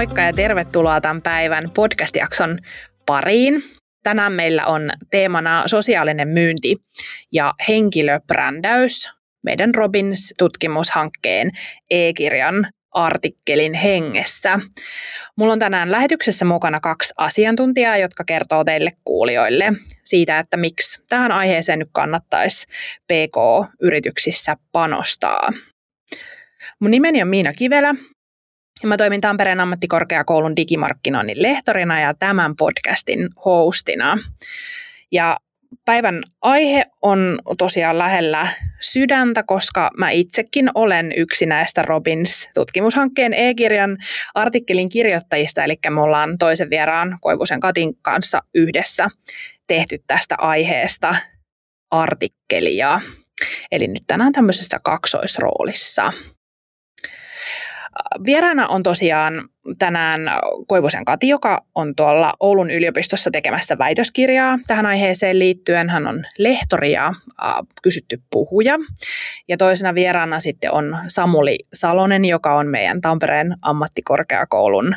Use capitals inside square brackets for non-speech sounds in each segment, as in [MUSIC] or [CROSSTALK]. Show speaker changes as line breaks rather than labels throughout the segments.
Moikka ja tervetuloa tämän päivän podcast-jakson pariin. Tänään meillä on teemana sosiaalinen myynti ja henkilöbrändäys meidän Robins-tutkimushankkeen e-kirjan artikkelin hengessä. Mulla on tänään lähetyksessä mukana kaksi asiantuntijaa, jotka kertoo teille kuulijoille siitä, että miksi tähän aiheeseen nyt kannattaisi PK-yrityksissä panostaa. Mun nimeni on Miina Kivelä ja mä toimin Tampereen ammattikorkeakoulun digimarkkinoinnin lehtorina ja tämän podcastin hostina. Ja päivän aihe on tosiaan lähellä sydäntä, koska mä itsekin olen yksi näistä Robins-tutkimushankkeen e-kirjan artikkelin kirjoittajista, eli me ollaan toisen vieraan Koivusen Katin kanssa yhdessä tehty tästä aiheesta artikkelia. Eli nyt tänään tämmöisessä kaksoisroolissa. Vieraana on tosiaan tänään Koivusen Kati, joka on tuolla Oulun yliopistossa tekemässä väitöskirjaa tähän aiheeseen liittyen. Hän on lehtori ja kysytty puhuja. Ja toisena vieraana sitten on Samuli Salonen, joka on meidän Tampereen ammattikorkeakoulun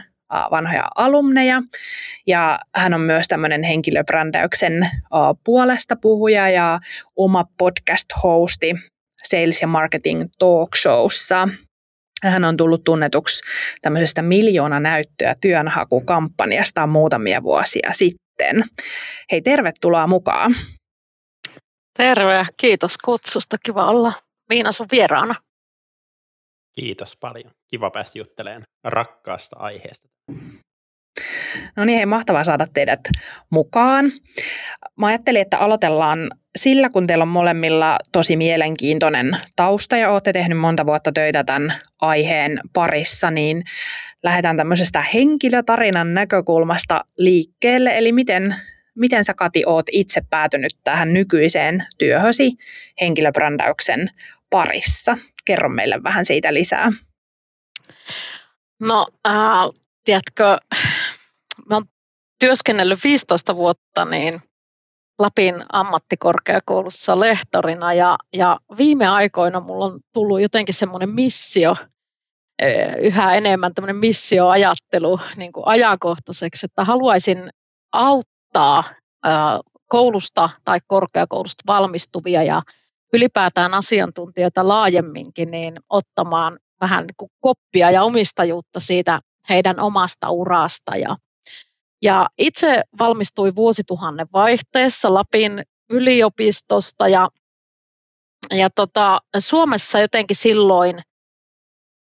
vanhoja alumneja. Ja hän on myös tämmöinen henkilöbrändäyksen puolesta puhuja ja oma podcast-hosti Sales ja Marketing Talk Showssa. Hän on tullut tunnetuksi tämmöisestä miljoona näyttöä työnhakukampanjasta muutamia vuosia sitten. Hei, tervetuloa mukaan.
Terve, kiitos kutsusta. Kiva olla Miina sun vieraana.
Kiitos paljon. Kiva päästä juttelemaan rakkaasta aiheesta.
No niin, hei, mahtavaa saada teidät mukaan. Mä ajattelin, että aloitellaan sillä, kun teillä on molemmilla tosi mielenkiintoinen tausta ja olette tehnyt monta vuotta töitä tämän aiheen parissa, niin lähdetään tämmöisestä henkilötarinan näkökulmasta liikkeelle. Eli miten, miten sä Kati oot itse päätynyt tähän nykyiseen työhösi henkilöbrändäyksen parissa? Kerro meille vähän siitä lisää.
No, äh, tiedätkö, työskennellyt 15 vuotta niin Lapin ammattikorkeakoulussa lehtorina ja, ja viime aikoina mulla on tullut jotenkin semmoinen missio, yhä enemmän tämmöinen missioajattelu niin kuin ajankohtaiseksi, että haluaisin auttaa koulusta tai korkeakoulusta valmistuvia ja ylipäätään asiantuntijoita laajemminkin niin ottamaan vähän niin kuin koppia ja omistajuutta siitä heidän omasta urasta. Ja, ja itse valmistuin vuosituhannen vaihteessa Lapin yliopistosta ja, ja tota, Suomessa jotenkin silloin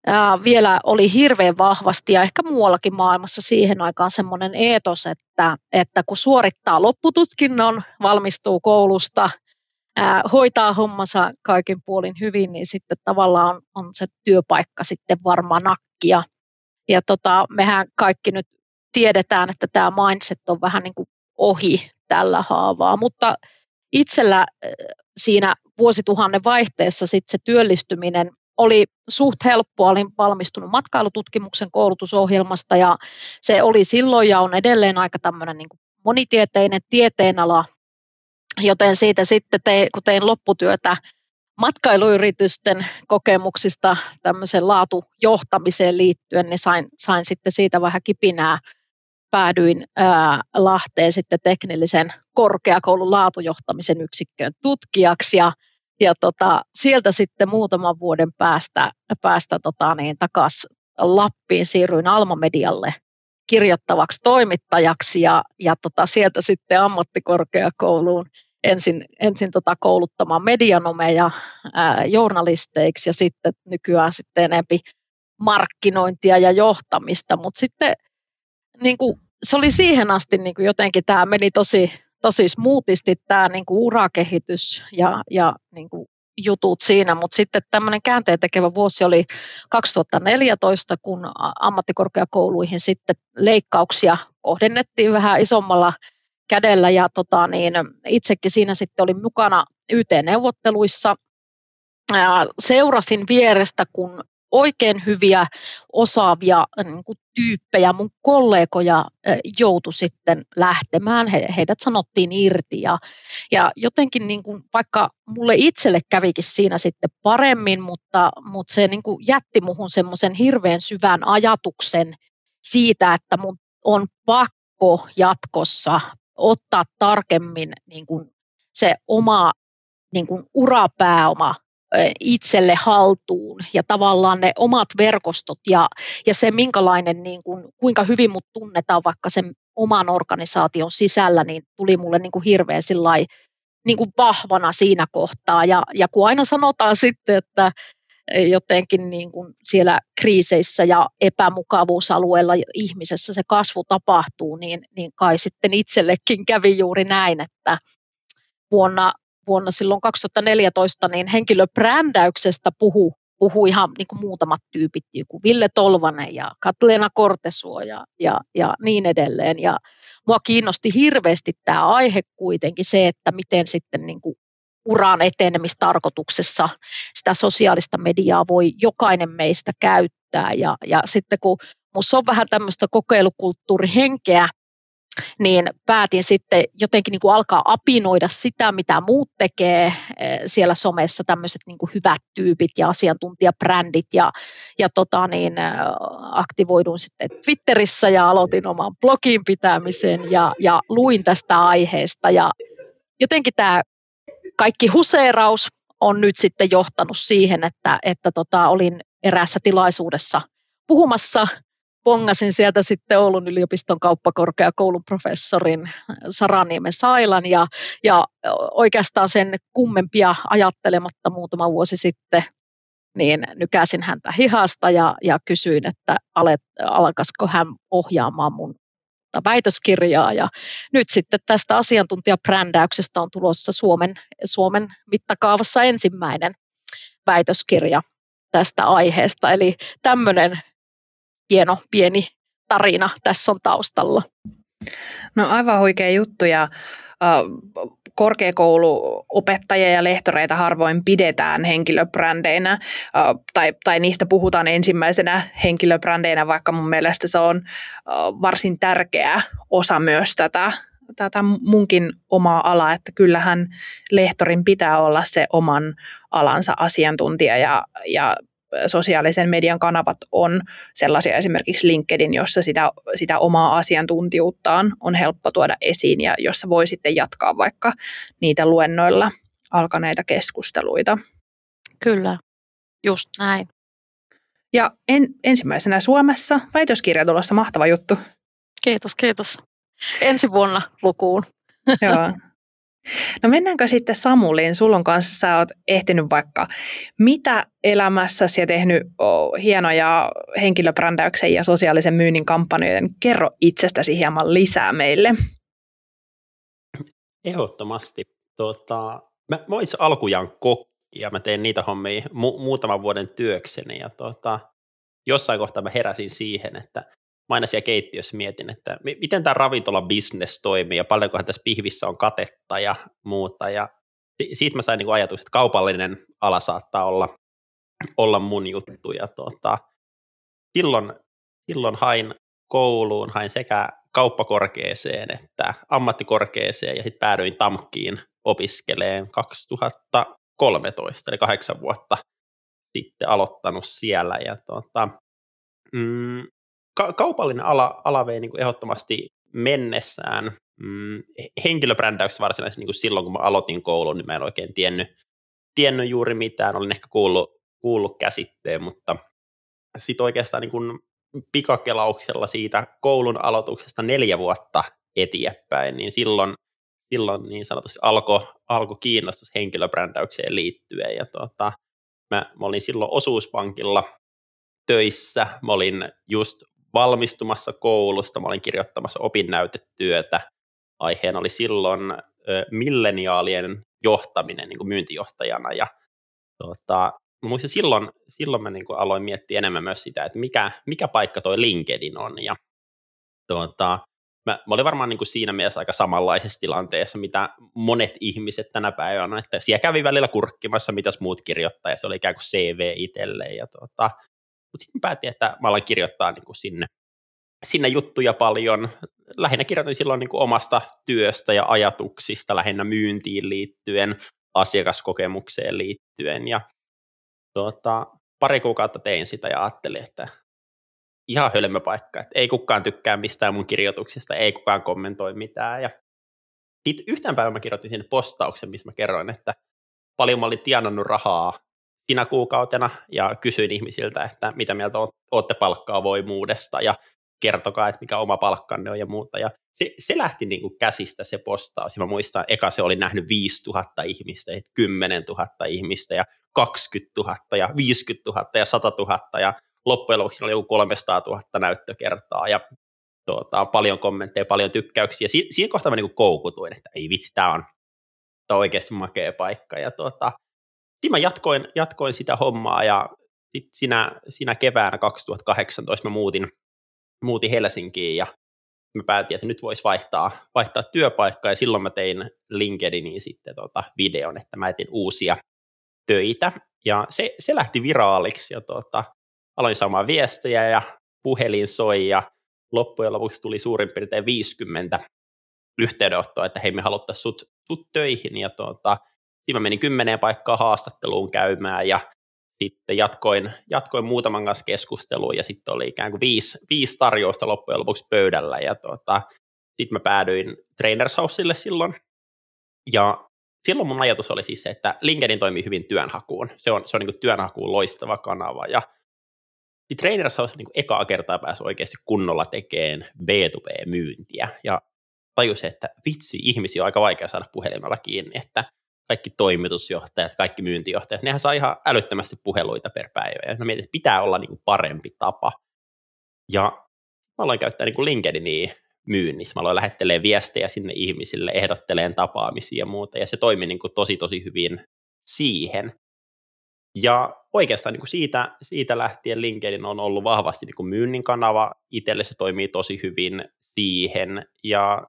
ää, vielä oli hirveän vahvasti ja ehkä muuallakin maailmassa siihen aikaan semmoinen eetos, että, että kun suorittaa loppututkinnon, valmistuu koulusta, ää, hoitaa hommansa kaikin puolin hyvin, niin sitten tavallaan on, se työpaikka sitten varmaan nakkia ja tota, mehän kaikki nyt tiedetään, että tämä mindset on vähän niin kuin ohi tällä haavaa, mutta itsellä siinä vuosituhannen vaihteessa sit se työllistyminen oli suht helppoa, olin valmistunut matkailututkimuksen koulutusohjelmasta ja se oli silloin ja on edelleen aika tämmöinen niin monitieteinen tieteenala, joten siitä sitten te, kun tein lopputyötä matkailuyritysten kokemuksista tämmöisen laatujohtamiseen liittyen, niin sain, sain sitten siitä vähän kipinää. Päädyin ää, Lahteen sitten teknillisen korkeakoulun laatujohtamisen yksikköön tutkijaksi ja, ja tota, sieltä sitten muutaman vuoden päästä, päästä tota, niin, takaisin Lappiin siirryin Alma-medialle kirjoittavaksi toimittajaksi ja, ja tota, sieltä sitten ammattikorkeakouluun – ensin, ensin tota kouluttamaan medianomeja ää, journalisteiksi ja sitten nykyään sitten enempi markkinointia ja johtamista, mutta sitten niin kuin, se oli siihen asti niin kuin jotenkin tämä meni tosi, tosi smoothisti tämä niin kuin urakehitys ja, ja niin kuin jutut siinä, mutta sitten tämmöinen käänteen tekevä vuosi oli 2014, kun ammattikorkeakouluihin sitten leikkauksia kohdennettiin vähän isommalla kädellä ja tota, niin, itsekin siinä sitten olin mukana YT-neuvotteluissa. Seurasin vierestä, kun oikein hyviä, osaavia niin kuin tyyppejä, mun kollegoja joutu sitten lähtemään. He, heidät sanottiin irti ja, ja jotenkin niin kuin, vaikka mulle itselle kävikin siinä sitten paremmin, mutta, mutta se niin kuin jätti muhun semmoisen hirveän syvän ajatuksen siitä, että mun on pakko jatkossa ottaa tarkemmin niin kuin se oma niin kuin urapääoma itselle haltuun ja tavallaan ne omat verkostot ja, ja se minkälainen, niin kuin, kuinka hyvin mut tunnetaan vaikka sen oman organisaation sisällä, niin tuli mulle niin kuin hirveän sillai, niin kuin vahvana siinä kohtaa. Ja, ja kun aina sanotaan sitten, että jotenkin niin kuin siellä kriiseissä ja epämukavuusalueella ihmisessä se kasvu tapahtuu, niin, niin kai sitten itsellekin kävi juuri näin, että vuonna vuonna silloin 2014 niin henkilöbrändäyksestä puhu, puhu ihan niin kuin muutamat tyypit, niin kuin Ville Tolvanen ja Katleena Kortesuo ja, ja, ja niin edelleen. Ja mua kiinnosti hirveästi tämä aihe kuitenkin se, että miten sitten niin kuin uran etenemistarkoituksessa sitä sosiaalista mediaa voi jokainen meistä käyttää. Ja, ja sitten kun minussa on vähän tämmöistä kokeilukulttuurihenkeä, niin päätin sitten jotenkin niin kuin alkaa apinoida sitä, mitä muut tekee eh, siellä somessa, tämmöiset niin kuin hyvät tyypit ja asiantuntijabrändit. Ja, ja tota niin, eh, aktivoidun sitten Twitterissä ja aloitin oman blogin pitämisen ja, ja luin tästä aiheesta. Ja jotenkin tämä kaikki huseeraus on nyt sitten johtanut siihen, että, että tota, olin eräässä tilaisuudessa puhumassa pongasin sieltä sitten Oulun yliopiston kauppakorkeakoulun professorin Saraniemen Sailan ja, ja oikeastaan sen kummempia ajattelematta muutama vuosi sitten niin nykäsin häntä hihasta ja, ja kysyin, että alet, alkaisiko hän ohjaamaan mun väitöskirjaa. Ja nyt sitten tästä asiantuntijabrändäyksestä on tulossa Suomen, Suomen mittakaavassa ensimmäinen väitöskirja tästä aiheesta. Eli tämmöinen hieno pieni tarina tässä on taustalla.
No aivan huikea juttu ja korkeakouluopettajia ja lehtoreita harvoin pidetään henkilöbrändeinä tai, tai niistä puhutaan ensimmäisenä henkilöbrändeinä, vaikka mun mielestä se on varsin tärkeä osa myös tätä, tätä munkin omaa alaa, että kyllähän lehtorin pitää olla se oman alansa asiantuntija ja, ja sosiaalisen median kanavat on sellaisia esimerkiksi LinkedIn, jossa sitä, sitä omaa asiantuntijuuttaan on helppo tuoda esiin ja jossa voi sitten jatkaa vaikka niitä luennoilla alkaneita keskusteluita.
Kyllä, just näin.
Ja en, ensimmäisenä Suomessa väitöskirja tulossa mahtava juttu.
Kiitos, kiitos. Ensi vuonna lukuun.
Joo. [LAUGHS] No mennäänkö sitten Samuliin? Sulla on kanssa, sä oot ehtinyt vaikka mitä elämässäsi ja tehnyt oh, hienoja henkilöbrändäyksen ja sosiaalisen myynnin kampanjoiden. Kerro itsestäsi hieman lisää meille.
Ehdottomasti. Tota, mä, mä itse alkujaan kokki ja mä tein niitä hommia mu- muutaman vuoden työkseni ja tota, jossain kohtaa mä heräsin siihen, että mä aina siellä keittiössä mietin, että miten tämä ravintola-business toimii ja paljonkohan tässä pihvissä on katetta ja muuta. Ja siitä mä sain niin ajatuksen, että kaupallinen ala saattaa olla, olla mun juttu. Ja tuota, silloin, silloin hain kouluun, hain sekä kauppakorkeeseen että ammattikorkeeseen ja sitten päädyin TAMKiin opiskeleen 2013, eli kahdeksan vuotta sitten aloittanut siellä. Ja tuota, mm, ka- kaupallinen ala, ala vei niin kuin ehdottomasti mennessään. Mm, henkilöbrändäyksessä varsinaisesti niin kuin silloin, kun mä aloitin koulun, niin mä en oikein tiennyt, tiennyt juuri mitään. Olin ehkä kuullut, kuullut käsitteen, mutta sitten oikeastaan niin kuin pikakelauksella siitä koulun aloituksesta neljä vuotta eteenpäin, niin silloin, silloin niin sanotusti alkoi alko kiinnostus henkilöbrändäykseen liittyen. Ja tota, mä, mä olin silloin osuuspankilla töissä, mä olin just valmistumassa koulusta, mä olin kirjoittamassa opinnäytetyötä. Aiheena oli silloin milleniaalien johtaminen niin kuin myyntijohtajana. Ja tota, mä muistan silloin, silloin mä niin kuin aloin miettiä enemmän myös sitä, että mikä, mikä paikka toi LinkedIn on. Ja tota, mä, mä olin varmaan niin kuin siinä mielessä aika samanlaisessa tilanteessa, mitä monet ihmiset tänä päivänä, että siellä kävi välillä kurkkimassa, mitäs muut kirjoittaa, ja se oli ikään kuin CV itselleen, ja tota, mutta sitten päätin, että mä alan kirjoittaa niin kuin sinne, sinne juttuja paljon. Lähinnä kirjoitin silloin niin kuin omasta työstä ja ajatuksista, lähinnä myyntiin liittyen, asiakaskokemukseen liittyen. Ja tuota, pari kuukautta tein sitä ja ajattelin, että ihan hölmö paikka, että ei kukaan tykkää mistään mun kirjoituksista, ei kukaan kommentoi mitään. Ja sitten yhten päivän mä kirjoitin sinne postauksen, missä mä kerroin, että paljon mä olin tienannut rahaa sinä kuukautena ja kysyin ihmisiltä, että mitä mieltä olette palkkaa voimuudesta ja kertokaa, että mikä oma palkkanne on ja muuta. Ja se, se lähti niin kuin käsistä se postaus. Ja mä muistan, eka se oli nähnyt 5000 ihmistä, 10 000 ihmistä ja 20 000 ja 50 000 ja 100 000 ja loppujen lopuksi oli joku 300 000 näyttökertaa ja tuota, paljon kommentteja, paljon tykkäyksiä. Si- siinä kohtaa mä niin kuin koukutuin, että ei vitsi, tämä on, on oikeasti makea paikka. Ja tuota, siinä mä jatkoin, jatkoin sitä hommaa ja sit siinä, siinä keväänä 2018 mä muutin, muutin Helsinkiin ja mä päätin, että nyt voisi vaihtaa, vaihtaa työpaikkaa. Ja silloin mä tein LinkedIniin sitten tota videon, että mä etin uusia töitä. Ja se, se lähti viraaliksi ja tota, aloin saamaan viestejä ja puhelin soi ja loppujen lopuksi tuli suurin piirtein 50 yhteydenottoa, että hei me haluttaisiin sut, sut töihin. Ja tuota, siinä mä menin kymmeneen paikkaa haastatteluun käymään ja sitten jatkoin, jatkoin muutaman kanssa keskusteluun ja sitten oli ikään kuin viisi, viisi tarjousta loppujen lopuksi pöydällä ja tuota, sitten mä päädyin Trainers Houselle silloin ja silloin mun ajatus oli siis se, että LinkedIn toimii hyvin työnhakuun. Se on, se on niin työnhakuun loistava kanava ja niin Trainers House niin ekaa kertaa pääsi oikeasti kunnolla tekemään B2B-myyntiä ja tajusi, että vitsi, ihmisiä on aika vaikea saada puhelimella kiinni, että kaikki toimitusjohtajat, kaikki myyntijohtajat, nehän saa ihan älyttömästi puheluita per päivä. Ja mä mietin, että pitää olla niin kuin parempi tapa. Ja mä aloin käyttää niin kuin LinkedInia myynnissä. Mä aloin lähettelemään viestejä sinne ihmisille, ehdotteleen tapaamisia ja muuta, ja se toimi niin kuin tosi tosi hyvin siihen. Ja oikeastaan niin kuin siitä, siitä lähtien LinkedIn on ollut vahvasti niin kuin myynnin kanava. Itselle se toimii tosi hyvin siihen. Ja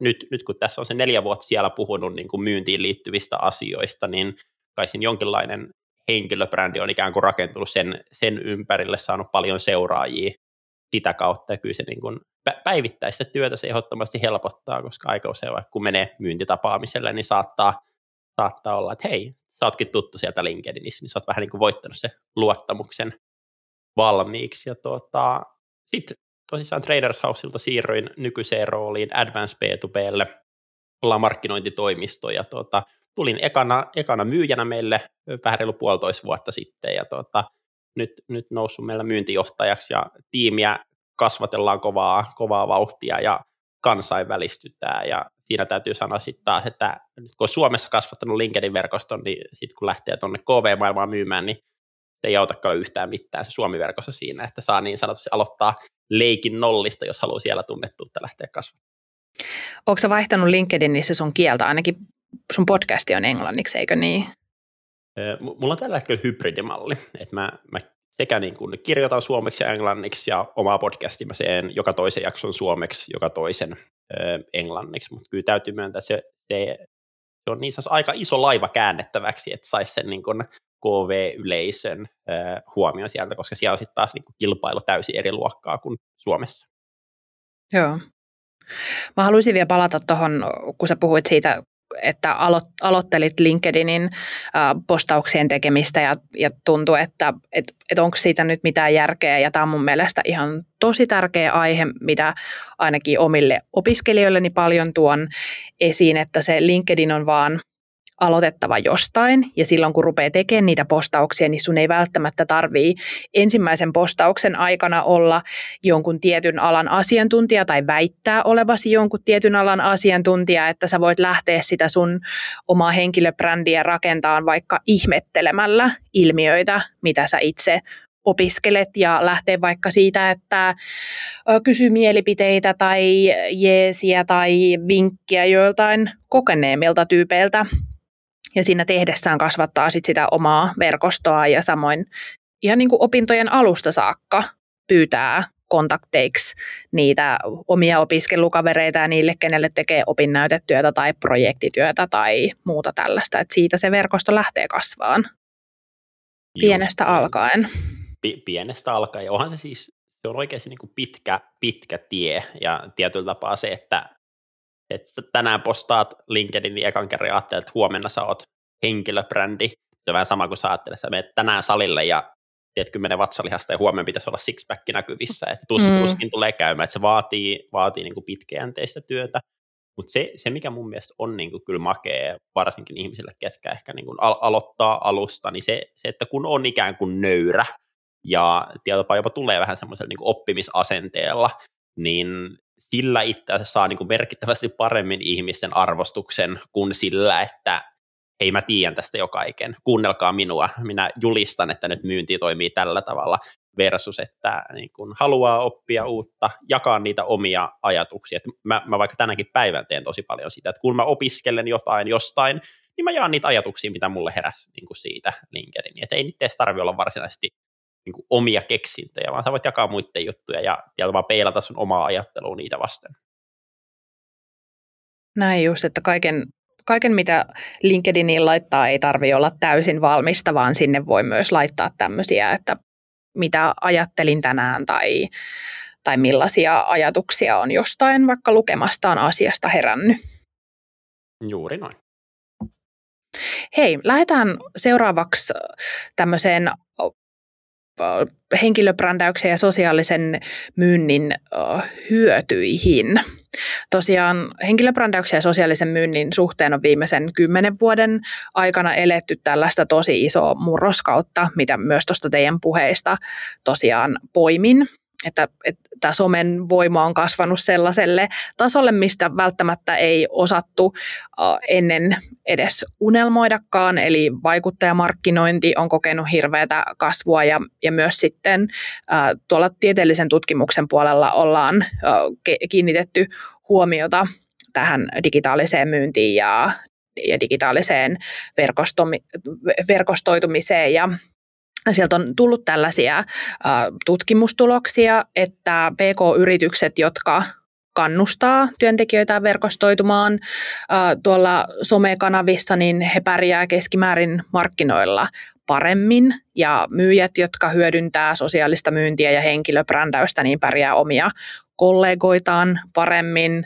nyt, nyt kun tässä on se neljä vuotta siellä puhunut niin kuin myyntiin liittyvistä asioista, niin kai siinä jonkinlainen henkilöbrändi on ikään kuin rakentunut sen, sen ympärille, saanut paljon seuraajia sitä kautta, ja kyllä se niin kuin päivittäistä työtä se ehdottomasti helpottaa, koska aika usein vaikka kun menee myyntitapaamiselle, niin saattaa, saattaa olla, että hei, sä ootkin tuttu sieltä LinkedInissä, niin sä oot vähän niin kuin voittanut se luottamuksen valmiiksi. Ja tuota, sitten tosissaan Traders Houseilta siirryin nykyiseen rooliin Advanced B2Blle, ollaan markkinointitoimisto ja tuota, tulin ekana, ekana myyjänä meille vähän reilu puolitoista vuotta sitten ja tuota, nyt, nyt noussut meillä myyntijohtajaksi ja tiimiä kasvatellaan kovaa, kovaa vauhtia ja kansainvälistytään ja siinä täytyy sanoa sitten taas, että nyt kun on Suomessa kasvattanut LinkedIn-verkoston, niin sitten kun lähtee tuonne KV-maailmaan myymään, niin ei autakaan yhtään mitään se Suomi-verkossa siinä, että saa niin sanotusti aloittaa leikin nollista, jos haluaa siellä tunnettuutta lähteä kasvamaan.
Onko vaihtanut LinkedInissä sun kieltä? Ainakin sun podcasti on englanniksi, eikö niin?
Mulla on tällä hetkellä hybridimalli, että mä, mä sekä niin kuin kirjoitan suomeksi ja englanniksi ja omaa podcastia mä sen joka toisen jakson suomeksi, joka toisen ö, englanniksi, mutta kyllä täytyy myöntää, että se, se, se on niin sanotaan aika iso laiva käännettäväksi, että saisi sen niin kuin KV-yleisön ö, huomioon sieltä, koska siellä on sitten taas niin kuin kilpailu täysin eri luokkaa kuin Suomessa.
Joo. Mä haluaisin vielä palata tuohon, kun sä puhuit siitä että alo, aloittelit LinkedInin äh, postauksien tekemistä ja, ja tuntui, että et, et onko siitä nyt mitään järkeä. Ja tämä on mun mielestä ihan tosi tärkeä aihe, mitä ainakin omille opiskelijoilleni paljon tuon esiin, että se LinkedIn on vaan aloitettava jostain. Ja silloin kun rupeaa tekemään niitä postauksia, niin sun ei välttämättä tarvii ensimmäisen postauksen aikana olla jonkun tietyn alan asiantuntija tai väittää olevasi jonkun tietyn alan asiantuntija, että sä voit lähteä sitä sun omaa henkilöbrändiä rakentamaan vaikka ihmettelemällä ilmiöitä, mitä sä itse opiskelet ja lähtee vaikka siitä, että kysy mielipiteitä tai jeesiä tai vinkkiä joiltain kokeneemmilta tyypeiltä ja siinä tehdessään kasvattaa sit sitä omaa verkostoa ja samoin ihan niin kuin opintojen alusta saakka pyytää kontakteiksi niitä omia opiskelukavereita ja niille, kenelle tekee opinnäytetyötä tai projektityötä tai muuta tällaista. Et siitä se verkosto lähtee kasvaan pienestä Just, alkaen.
P- pienestä alkaen. Onhan se siis, se on oikeasti niin kuin pitkä, pitkä tie ja tietyllä tapaa se, että että tänään postaat LinkedInin ekan kerran ja ajattelet, että huomenna sä oot henkilöbrändi. Se on vähän sama kuin sä ajattelet, että menet tänään salille ja tiedät, kymmenen vatsalihasta ja huomenna pitäisi olla sixpack näkyvissä, että tus, mm. tuskin tulee käymään, että se vaatii, vaatii niin kuin pitkäjänteistä työtä, mutta se, se, mikä mun mielestä on niin kuin kyllä makea, varsinkin ihmisille, ketkä ehkä niin kuin al- aloittaa alusta, niin se, se, että kun on ikään kuin nöyrä ja tietopaa jopa tulee vähän semmoisella niin oppimisasenteella, niin sillä itse asiassa saa niin kuin merkittävästi paremmin ihmisten arvostuksen kuin sillä, että hei mä tiedän tästä jo kaiken, kuunnelkaa minua, minä julistan, että nyt myynti toimii tällä tavalla, versus että niin kun haluaa oppia uutta, jakaa niitä omia ajatuksia. Et mä, mä vaikka tänäkin päivän teen tosi paljon sitä, että kun mä opiskelen jotain jostain, niin mä jaan niitä ajatuksia, mitä mulle heräsi niin kuin siitä LinkedIn. Että ei niitä edes tarvitse olla varsinaisesti niin kuin omia keksintöjä, vaan sä voit jakaa muiden juttuja ja, ja vaan peilata sun omaa ajattelua niitä vasten.
Näin just, että kaiken, kaiken mitä LinkedIniin laittaa ei tarvitse olla täysin valmista, vaan sinne voi myös laittaa tämmöisiä, että mitä ajattelin tänään tai, tai millaisia ajatuksia on jostain vaikka lukemastaan asiasta herännyt.
Juuri noin.
Hei, lähdetään seuraavaksi tämmöiseen henkilöbrändäyksen ja sosiaalisen myynnin hyötyihin. Tosiaan henkilöbrändäyksen ja sosiaalisen myynnin suhteen on viimeisen kymmenen vuoden aikana eletty tällaista tosi isoa murroskautta, mitä myös tuosta teidän puheista tosiaan poimin että, että somen voima on kasvanut sellaiselle tasolle, mistä välttämättä ei osattu ennen edes unelmoidakaan, eli vaikuttajamarkkinointi on kokenut hirveätä kasvua ja, ja myös sitten tuolla tieteellisen tutkimuksen puolella ollaan kiinnitetty huomiota tähän digitaaliseen myyntiin ja, ja digitaaliseen verkostoitumiseen. Ja Sieltä on tullut tällaisia tutkimustuloksia, että PK-yritykset, jotka kannustaa työntekijöitä verkostoitumaan tuolla somekanavissa, niin he pärjää keskimäärin markkinoilla paremmin ja myyjät, jotka hyödyntää sosiaalista myyntiä ja henkilöbrändäystä, niin pärjää omia kollegoitaan paremmin.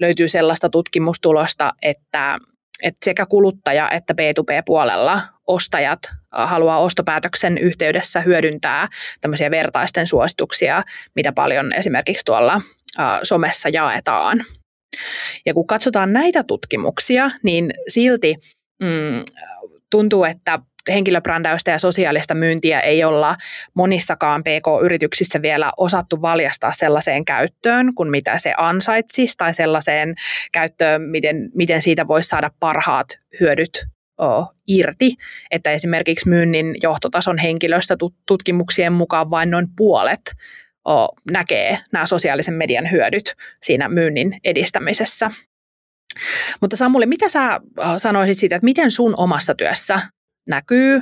Löytyy sellaista tutkimustulosta, että että sekä kuluttaja- että B2B-puolella ostajat haluaa ostopäätöksen yhteydessä hyödyntää tämmöisiä vertaisten suosituksia, mitä paljon esimerkiksi tuolla somessa jaetaan. Ja kun katsotaan näitä tutkimuksia, niin silti mm, tuntuu, että henkilöbrändäystä ja sosiaalista myyntiä ei olla monissakaan PK-yrityksissä vielä osattu valjastaa sellaiseen käyttöön kuin mitä se ansaitsisi tai sellaiseen käyttöön, miten, miten siitä voisi saada parhaat hyödyt irti, että esimerkiksi myynnin johtotason henkilöstä tutkimuksien mukaan vain noin puolet näkee nämä sosiaalisen median hyödyt siinä myynnin edistämisessä. Mutta Samuli, mitä sä sanoisit siitä, että miten sun omassa työssä näkyy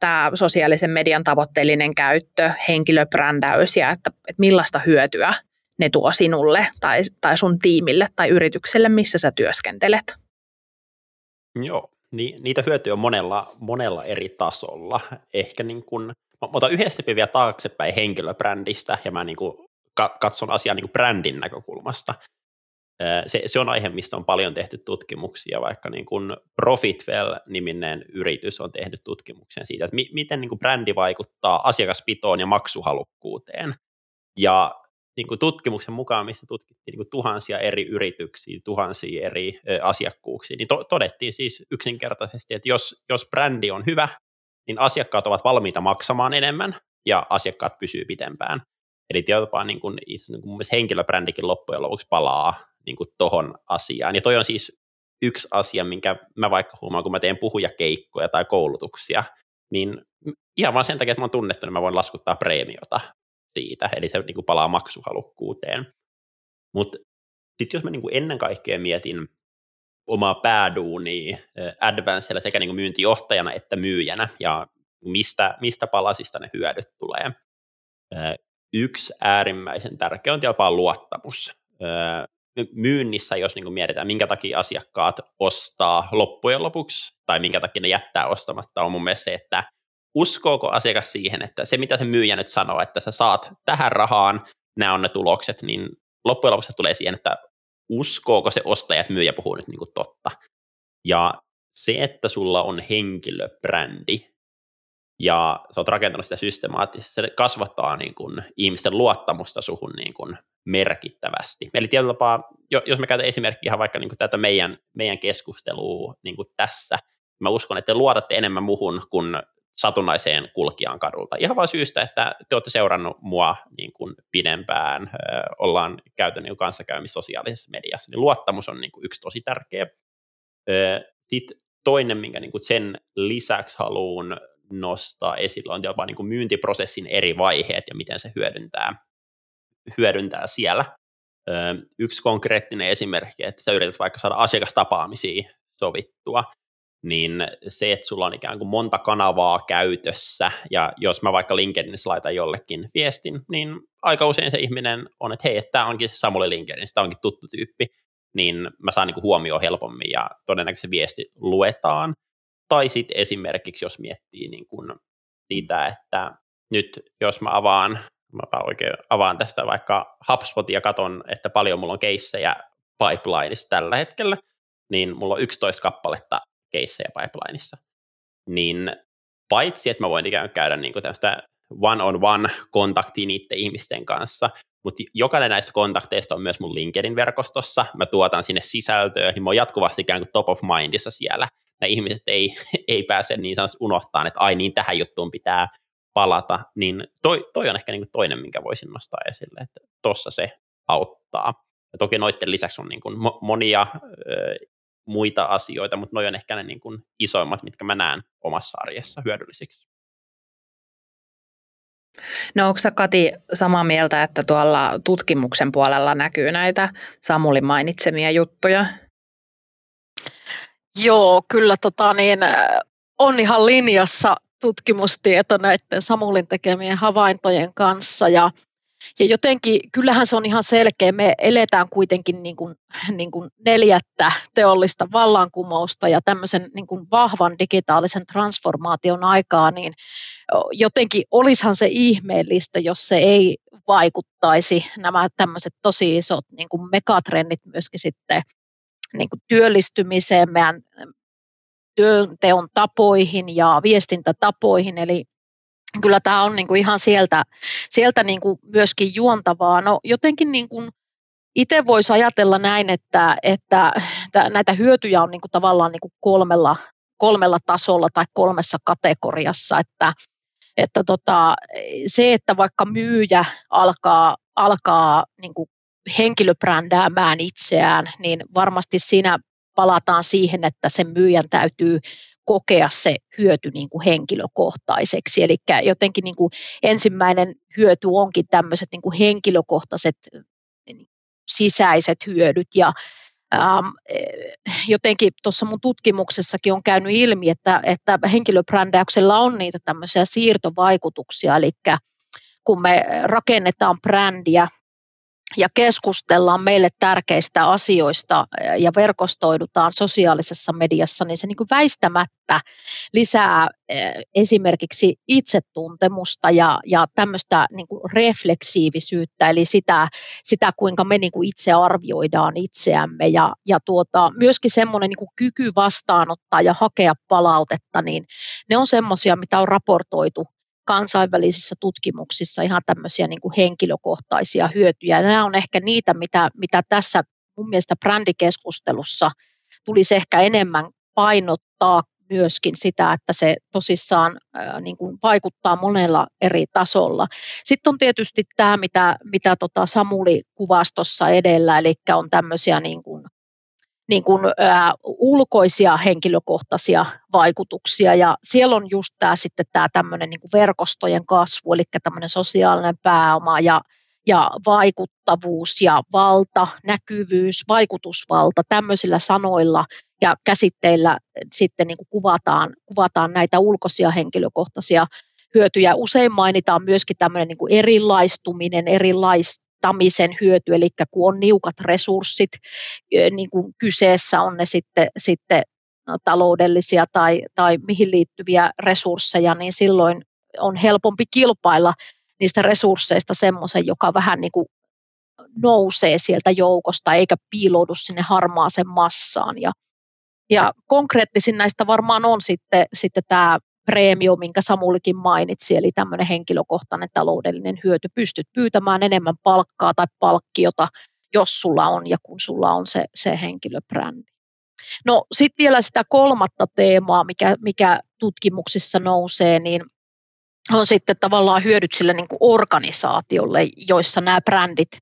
tämä sosiaalisen median tavoitteellinen käyttö, henkilöbrändäys ja että, että millaista hyötyä ne tuo sinulle tai, tai sun tiimille tai yritykselle, missä sä työskentelet?
Joo, ni, niitä hyötyjä on monella, monella eri tasolla. Ehkä niin kun, mä otan yhdessä vielä taaksepäin henkilöbrändistä ja mä niin kun katson asiaa niin brändin näkökulmasta se, se on aihe, mistä on paljon tehty tutkimuksia, vaikka niin kuin Profitwell-niminen yritys on tehnyt tutkimuksen siitä, että mi, miten niin kuin brändi vaikuttaa asiakaspitoon ja maksuhalukkuuteen. Ja niin kuin tutkimuksen mukaan, missä tutkittiin niin kuin tuhansia eri yrityksiä, tuhansia eri ö, asiakkuuksia, niin to, todettiin siis yksinkertaisesti, että jos, jos brändi on hyvä, niin asiakkaat ovat valmiita maksamaan enemmän ja asiakkaat pysyy pitempään. Eli jopa niin kuin, niin kuin henkilöbrändikin loppujen lopuksi palaa niin kuin tohon asiaan. Ja toi on siis yksi asia, minkä mä vaikka huomaan, kun mä teen puhujakeikkoja tai koulutuksia, niin ihan vaan sen takia, että mä oon tunnettu, niin mä voin laskuttaa preemiota siitä, eli se niin kuin palaa maksuhalukkuuteen. Mutta sitten jos mä niin kuin ennen kaikkea mietin omaa pääduunia Advancella sekä niin kuin myyntijohtajana että myyjänä, ja mistä, mistä palasista ne hyödyt tulee. Yksi äärimmäisen tärkeä on jopa luottamus myynnissä, jos niin mietitään, minkä takia asiakkaat ostaa loppujen lopuksi, tai minkä takia ne jättää ostamatta, on mun mielestä se, että uskooko asiakas siihen, että se mitä se myyjä nyt sanoo, että sä saat tähän rahaan, nämä on ne tulokset, niin loppujen lopuksi tulee siihen, että uskooko se ostaja, että myyjä puhuu nyt niin kuin totta. Ja se, että sulla on henkilöbrändi, ja sä oot rakentanut sitä systemaattisesti, se kasvattaa niin kuin ihmisten luottamusta suhun niin kuin merkittävästi. Eli tietyllä tapaa, jos me käytän esimerkkiä ihan vaikka niin kuin tätä meidän, meidän keskustelua niin kuin tässä, mä uskon, että te luotatte enemmän muhun kuin satunnaiseen kulkijaan kadulta. Ihan vain syystä, että te olette seurannut mua niin kuin pidempään, ollaan käyty niin kanssakäymissä sosiaalisessa mediassa, niin luottamus on niin kuin yksi tosi tärkeä. Sitten toinen, minkä niin kuin sen lisäksi haluan nostaa esille, on jopa niin kuin myyntiprosessin eri vaiheet ja miten se hyödyntää, hyödyntää siellä. Yksi konkreettinen esimerkki, että sä yrität vaikka saada asiakastapaamisia sovittua, niin se, että sulla on ikään kuin monta kanavaa käytössä, ja jos mä vaikka LinkedInissä laitan jollekin viestin, niin aika usein se ihminen on, että hei, että tämä onkin Samuli LinkedIn, tämä onkin tuttu tyyppi, niin mä saan niin huomioon helpommin, ja todennäköisesti se viesti luetaan. Tai sitten esimerkiksi, jos miettii niin kuin sitä, että nyt jos mä avaan, mä oikein avaan tästä vaikka HubSpot ja katon, että paljon mulla on keissejä pipelineissa tällä hetkellä, niin mulla on 11 kappaletta keissejä pipelineissa. Niin paitsi, että mä voin ikään kuin käydä niin kuin tästä one-on-one kontaktia niiden ihmisten kanssa, mutta jokainen näistä kontakteista on myös mun LinkedIn-verkostossa, mä tuotan sinne sisältöä, niin mä oon jatkuvasti ikään kuin top of mindissa siellä, nämä ihmiset ei, [LAUGHS] ei pääse niin sanotusti unohtaa, että ai niin, tähän juttuun pitää palata, niin toi, toi on ehkä niin kuin toinen, minkä voisin nostaa esille, että tuossa se auttaa. Ja toki noiden lisäksi on niin kuin monia ö, muita asioita, mutta noi on ehkä ne niin kuin isoimmat, mitkä mä näen omassa arjessa hyödyllisiksi.
No onko sä Kati samaa mieltä, että tuolla tutkimuksen puolella näkyy näitä Samulin mainitsemia juttuja?
Joo, kyllä tota, niin, on ihan linjassa tutkimustieto näiden Samulin tekemien havaintojen kanssa ja, ja jotenkin kyllähän se on ihan selkeä, me eletään kuitenkin niin kuin, niin kuin neljättä teollista vallankumousta ja tämmöisen niin kuin vahvan digitaalisen transformaation aikaa, niin jotenkin olisihan se ihmeellistä, jos se ei vaikuttaisi nämä tämmöiset tosi isot niin kuin megatrendit myöskin sitten niin kuin työllistymiseen, meidän työnteon tapoihin ja viestintätapoihin, eli kyllä tämä on niin kuin ihan sieltä, sieltä niin kuin myöskin juontavaa. No jotenkin niin kuin itse voisi ajatella näin, että, että näitä hyötyjä on niin kuin tavallaan niin kuin kolmella, kolmella tasolla tai kolmessa kategoriassa, että, että tota, se, että vaikka myyjä alkaa, alkaa niin kuin henkilöbrändäämään itseään, niin varmasti siinä palataan siihen, että sen myyjän täytyy kokea se hyöty niin kuin henkilökohtaiseksi. Eli jotenkin niin kuin ensimmäinen hyöty onkin tämmöiset niin kuin henkilökohtaiset niin sisäiset hyödyt ja ähm, jotenkin tuossa mun tutkimuksessakin on käynyt ilmi, että, että henkilöbrändäyksellä on niitä tämmöisiä siirtovaikutuksia, eli kun me rakennetaan brändiä ja keskustellaan meille tärkeistä asioista ja verkostoidutaan sosiaalisessa mediassa, niin se niin kuin väistämättä lisää esimerkiksi itsetuntemusta ja, ja tämmöistä niin kuin refleksiivisyyttä, eli sitä, sitä kuinka me niin kuin itse arvioidaan itseämme ja, ja tuota, myöskin semmoinen niin kuin kyky vastaanottaa ja hakea palautetta, niin ne on semmoisia, mitä on raportoitu kansainvälisissä tutkimuksissa ihan tämmöisiä niin kuin henkilökohtaisia hyötyjä. Nämä on ehkä niitä, mitä, mitä tässä mun mielestä brändikeskustelussa tulisi ehkä enemmän painottaa myöskin sitä, että se tosissaan niin kuin vaikuttaa monella eri tasolla. Sitten on tietysti tämä, mitä, mitä tota Samuli kuvastossa edellä, eli on tämmöisiä niin kuin niin kuin, ä, ulkoisia henkilökohtaisia vaikutuksia ja siellä on just tämä sitten tämä tämmöinen niin verkostojen kasvu, eli tämmöinen sosiaalinen pääoma ja, ja vaikuttavuus ja valta, näkyvyys, vaikutusvalta, tämmöisillä sanoilla ja käsitteillä sitten niin kuin kuvataan, kuvataan näitä ulkoisia henkilökohtaisia hyötyjä. Usein mainitaan myöskin tämmöinen niin kuin erilaistuminen, erilais, johtamisen hyöty, eli kun on niukat resurssit, niin kuin kyseessä on ne sitten, sitten no, taloudellisia tai, tai mihin liittyviä resursseja, niin silloin on helpompi kilpailla niistä resursseista semmoisen, joka vähän niin kuin nousee sieltä joukosta eikä piiloudu sinne harmaaseen massaan. Ja, ja konkreettisin näistä varmaan on sitten, sitten tämä preemio, minkä Samulikin mainitsi, eli tämmöinen henkilökohtainen taloudellinen hyöty. Pystyt pyytämään enemmän palkkaa tai palkkiota, jos sulla on ja kun sulla on se, se henkilöbrändi. No sitten vielä sitä kolmatta teemaa, mikä, mikä tutkimuksissa nousee, niin on sitten tavallaan hyödyt sille niin kuin organisaatiolle, joissa nämä brändit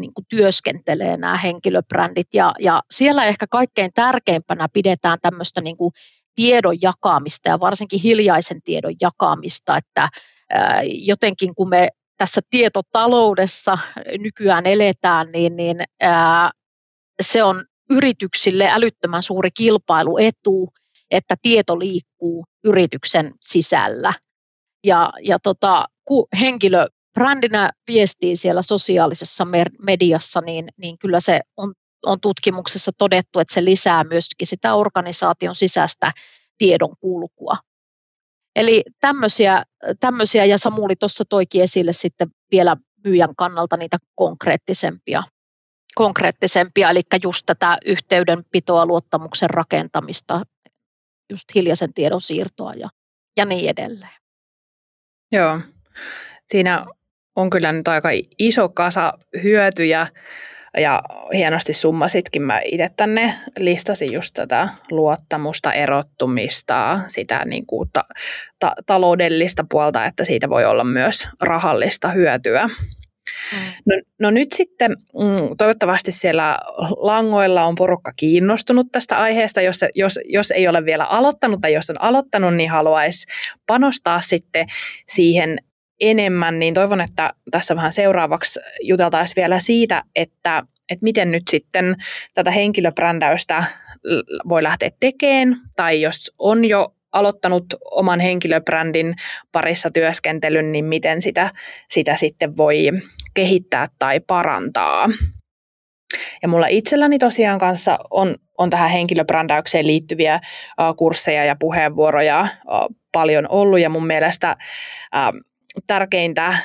niin kuin työskentelee, nämä henkilöbrändit. Ja, ja siellä ehkä kaikkein tärkeimpänä pidetään tämmöistä niin kuin tiedon jakamista ja varsinkin hiljaisen tiedon jakamista, että jotenkin kun me tässä tietotaloudessa nykyään eletään, niin, niin ää, se on yrityksille älyttömän suuri kilpailuetu, että tieto liikkuu yrityksen sisällä. Ja, ja tota, kun henkilö brändinä viestii siellä sosiaalisessa mediassa, niin, niin kyllä se on, on tutkimuksessa todettu, että se lisää myöskin sitä organisaation sisäistä tiedon kulkua. Eli tämmöisiä, tämmöisiä ja Samuli tuossa toikin esille sitten vielä myyjän kannalta niitä konkreettisempia, konkreettisempia eli just tätä yhteydenpitoa, luottamuksen rakentamista, just hiljaisen tiedon siirtoa ja, ja niin edelleen.
Joo, siinä on kyllä nyt aika iso kasa hyötyjä ja hienosti summasitkin. Mä itse tänne listasin just tätä luottamusta, erottumista, sitä niin kuin ta- ta- taloudellista puolta, että siitä voi olla myös rahallista hyötyä. Mm. No, no nyt sitten mm, toivottavasti siellä langoilla on porukka kiinnostunut tästä aiheesta. Jos, jos, jos ei ole vielä aloittanut tai jos on aloittanut, niin haluaisi panostaa sitten siihen enemmän, niin toivon, että tässä vähän seuraavaksi juteltaisiin vielä siitä, että, että miten nyt sitten tätä henkilöbrändäystä voi lähteä tekemään, tai jos on jo aloittanut oman henkilöbrändin parissa työskentelyn, niin miten sitä, sitä sitten voi kehittää tai parantaa. Ja mulla itselläni tosiaan kanssa on, on tähän henkilöbrändäykseen liittyviä uh, kursseja ja puheenvuoroja uh, paljon ollut, ja mun mielestä uh, tärkeintä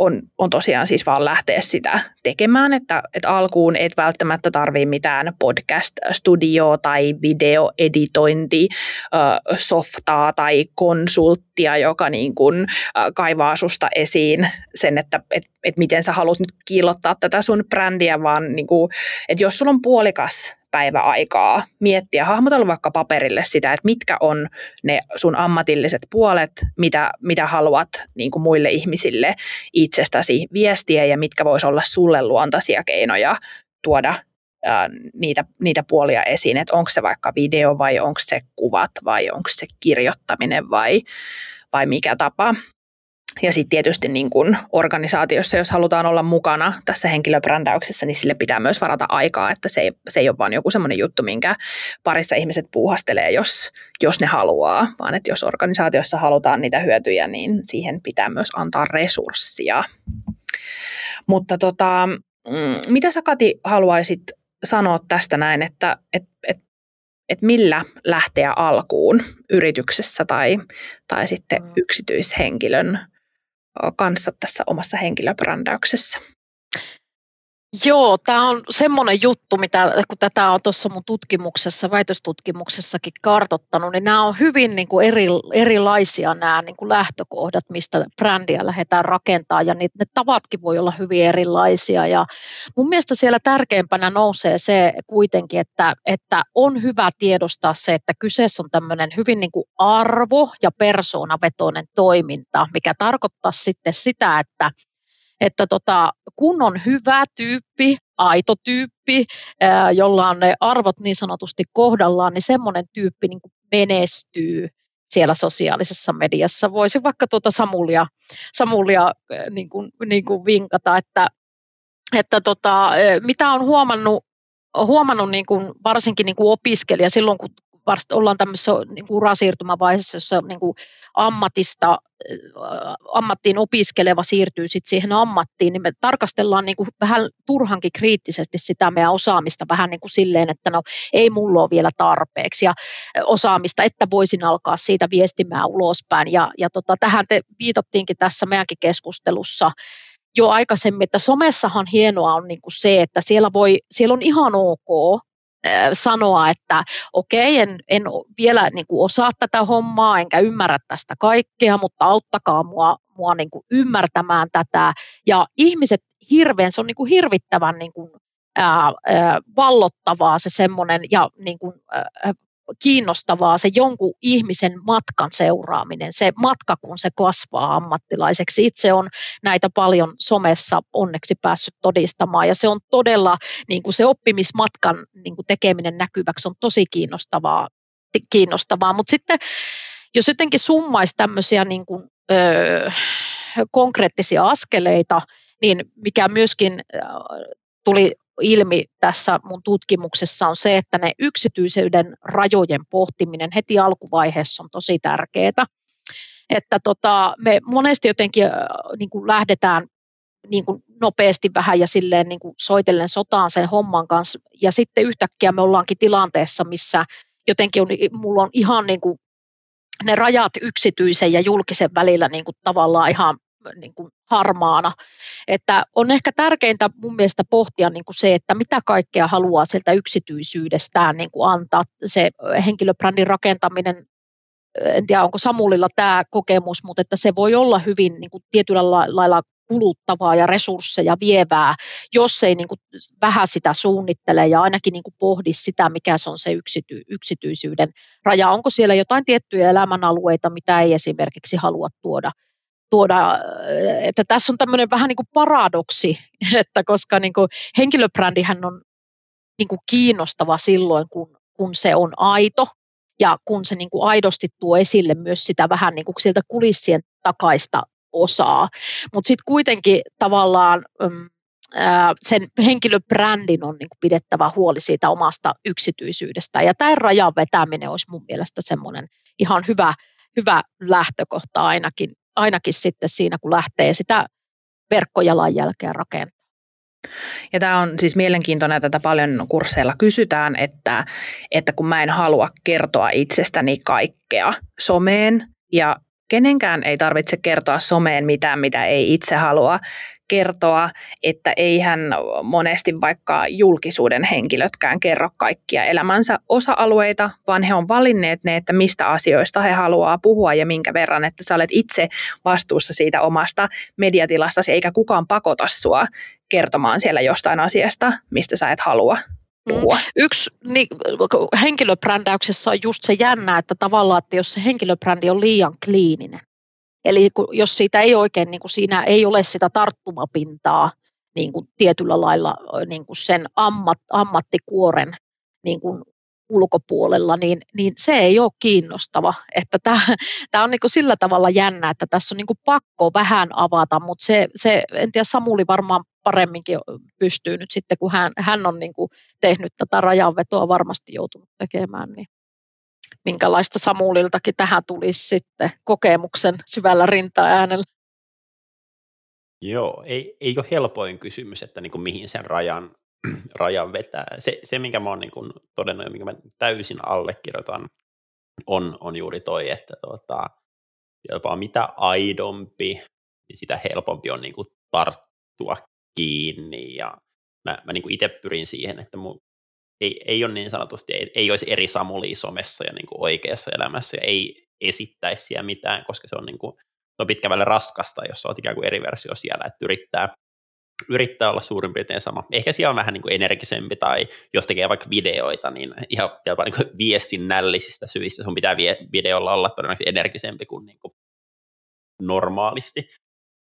on, on tosiaan siis vaan lähteä sitä tekemään, että, että alkuun et välttämättä tarvii mitään podcast-studioa tai videoeditointi-softaa tai konsulttia, joka niin kuin kaivaa susta esiin sen, että et, et miten sä haluat nyt kiillottaa tätä sun brändiä, vaan niin kuin, että jos sulla on puolikas päiväaikaa miettiä, hahmotella vaikka paperille sitä, että mitkä on ne sun ammatilliset puolet, mitä, mitä haluat niin kuin muille ihmisille itsestäsi viestiä ja mitkä voisi olla sulle luontaisia keinoja tuoda ää, niitä, niitä puolia esiin, että onko se vaikka video vai onko se kuvat vai onko se kirjoittaminen vai, vai mikä tapa. Ja sitten tietysti niin kun organisaatiossa, jos halutaan olla mukana tässä henkilöbrändäyksessä, niin sille pitää myös varata aikaa, että se ei, se ei ole vain joku semmoinen juttu, minkä parissa ihmiset puuhastelee, jos, jos ne haluaa, vaan että jos organisaatiossa halutaan niitä hyötyjä, niin siihen pitää myös antaa resurssia. Mutta tota, mm, mitä sä Kati haluaisit sanoa tästä näin, että et, et, et millä lähteä alkuun yrityksessä tai, tai sitten mm. yksityishenkilön kanssa tässä omassa henkilöbrändäyksessä?
Joo, tämä on semmoinen juttu, mitä, kun tätä on tuossa mun tutkimuksessa, väitöstutkimuksessakin kartottanut, niin nämä on hyvin niin kuin eri, erilaisia nämä niin kuin lähtökohdat, mistä brändiä lähdetään rakentamaan, ja niitä, ne tavatkin voi olla hyvin erilaisia. Ja mun mielestä siellä tärkeimpänä nousee se kuitenkin, että, että on hyvä tiedostaa se, että kyseessä on tämmöinen hyvin niin kuin arvo- ja persoonavetoinen toiminta, mikä tarkoittaa sitten sitä, että että tota, kun on hyvä tyyppi, aito tyyppi, jolla on ne arvot niin sanotusti kohdallaan, niin semmoinen tyyppi niin kuin menestyy siellä sosiaalisessa mediassa. Voisin vaikka tuota Samulia, Samulia niin kuin, niin kuin vinkata, että, että tota, mitä on huomannut, huomannut niin kuin varsinkin niin kuin opiskelija silloin, kun varsinkin ollaan tämmöisessä niin kuin urasiirtymavaiheessa, jossa niin kuin ammatista, äh, ammattiin opiskeleva siirtyy sit siihen ammattiin, niin me tarkastellaan niin kuin vähän turhankin kriittisesti sitä meidän osaamista vähän niin kuin silleen, että no ei mulla ole vielä tarpeeksi ja osaamista, että voisin alkaa siitä viestimään ulospäin. Ja, ja tota, tähän te viitattiinkin tässä meidänkin keskustelussa, jo aikaisemmin, että somessahan hienoa on niin kuin se, että siellä, voi, siellä on ihan ok sanoa, että okei, en, en vielä niin kuin osaa tätä hommaa, enkä ymmärrä tästä kaikkea, mutta auttakaa mua, mua niin kuin ymmärtämään tätä. Ja ihmiset hirveän, se on niin kuin hirvittävän niin kuin, ää, ää, vallottavaa se semmoinen ja niin kuin, ää, kiinnostavaa se jonkun ihmisen matkan seuraaminen, se matka, kun se kasvaa ammattilaiseksi. Itse on näitä paljon somessa onneksi päässyt todistamaan ja se on todella, niin kuin se oppimismatkan niin kuin tekeminen näkyväksi on tosi kiinnostavaa, kiinnostavaa. mutta sitten jos jotenkin summaisi tämmöisiä niin kuin, öö, konkreettisia askeleita, niin mikä myöskin tuli ilmi tässä mun tutkimuksessa on se, että ne yksityisyyden rajojen pohtiminen heti alkuvaiheessa on tosi tärkeää. Että tota, me monesti jotenkin äh, niin kuin lähdetään niin kuin nopeasti vähän ja silleen niin kuin soitellen sotaan sen homman kanssa. Ja sitten yhtäkkiä me ollaankin tilanteessa, missä jotenkin on, mulla on ihan niin kuin ne rajat yksityisen ja julkisen välillä niin kuin tavallaan ihan niin kuin harmaana. Että on ehkä tärkeintä mun mielestä pohtia niin kuin se, että mitä kaikkea haluaa sieltä yksityisyydestään niin kuin antaa. Se henkilöbrändin rakentaminen, en tiedä onko Samulilla tämä kokemus, mutta että se voi olla hyvin niin kuin tietyllä lailla kuluttavaa ja resursseja vievää, jos ei niin kuin vähän sitä suunnittele ja ainakin niin kuin pohdi sitä, mikä se on se yksity, yksityisyyden raja. Onko siellä jotain tiettyjä elämänalueita, mitä ei esimerkiksi halua tuoda tuoda, että tässä on tämmöinen vähän niin kuin paradoksi, [LAUGHS] että koska niin kuin henkilöbrändihän on niin kuin kiinnostava silloin, kun, kun se on aito ja kun se niin kuin aidosti tuo esille myös sitä vähän niin kuin sieltä kulissien takaista osaa. Mutta sitten kuitenkin tavallaan mm, sen henkilöbrändin on niin kuin pidettävä huoli siitä omasta yksityisyydestä. Ja tämän rajan vetäminen olisi mun mielestä semmoinen ihan hyvä, hyvä lähtökohta ainakin ainakin sitten siinä, kun lähtee sitä verkkojalanjälkeä rakentamaan.
Ja tämä on siis mielenkiintoinen, että tätä paljon kursseilla kysytään, että, että kun mä en halua kertoa itsestäni kaikkea someen ja kenenkään ei tarvitse kertoa someen mitään, mitä ei itse halua kertoa, että eihän monesti vaikka julkisuuden henkilötkään kerro kaikkia elämänsä osa-alueita, vaan he on valinneet ne, että mistä asioista he haluaa puhua ja minkä verran, että sä olet itse vastuussa siitä omasta mediatilastasi, eikä kukaan pakota sua kertomaan siellä jostain asiasta, mistä sä et halua mm. puhua.
Yksi niin, henkilöbrändäyksessä on just se jännä, että tavallaan, että jos se henkilöbrändi on liian kliininen, Eli jos siitä ei oikein, niin kuin siinä ei ole sitä tarttumapintaa niin kuin tietyllä lailla niin kuin sen ammat, ammattikuoren niin kuin ulkopuolella, niin, niin se ei ole kiinnostava. Että tämä on niin kuin sillä tavalla jännä, että tässä on niin kuin pakko vähän avata, mutta se, se, en tiedä, Samuli varmaan paremminkin pystyy nyt sitten, kun hän, hän on niin kuin tehnyt tätä rajanvetoa varmasti joutunut tekemään, niin minkälaista Samuliltakin tähän tulisi sitten kokemuksen syvällä rinta-äänellä?
Joo, ei, ei ole helpoin kysymys, että niin kuin mihin sen rajan, [CLEARS THROAT] rajan vetää. Se, se, minkä mä oon niin kuin todennut ja minkä mä täysin allekirjoitan, on, on juuri toi, että tuota, jopa mitä aidompi, niin sitä helpompi on niin kuin tarttua kiinni. Ja mä, mä niin kuin itse pyrin siihen, että mun, ei, ei ole niin sanotusti, ei, ei olisi eri Samuli somessa ja niin kuin oikeassa elämässä ja ei esittäisi siellä mitään, koska se on, niin kuin, se on pitkä välillä raskasta, jos olet ikään kuin eri versio siellä, että yrittää, yrittää olla suurin piirtein sama. Ehkä siellä on vähän niin kuin energisempi tai jos tekee vaikka videoita, niin ihan jopa niin kuin viestinnällisistä syistä sun pitää vie, videolla olla todennäköisesti energisempi kuin, niin kuin normaalisti,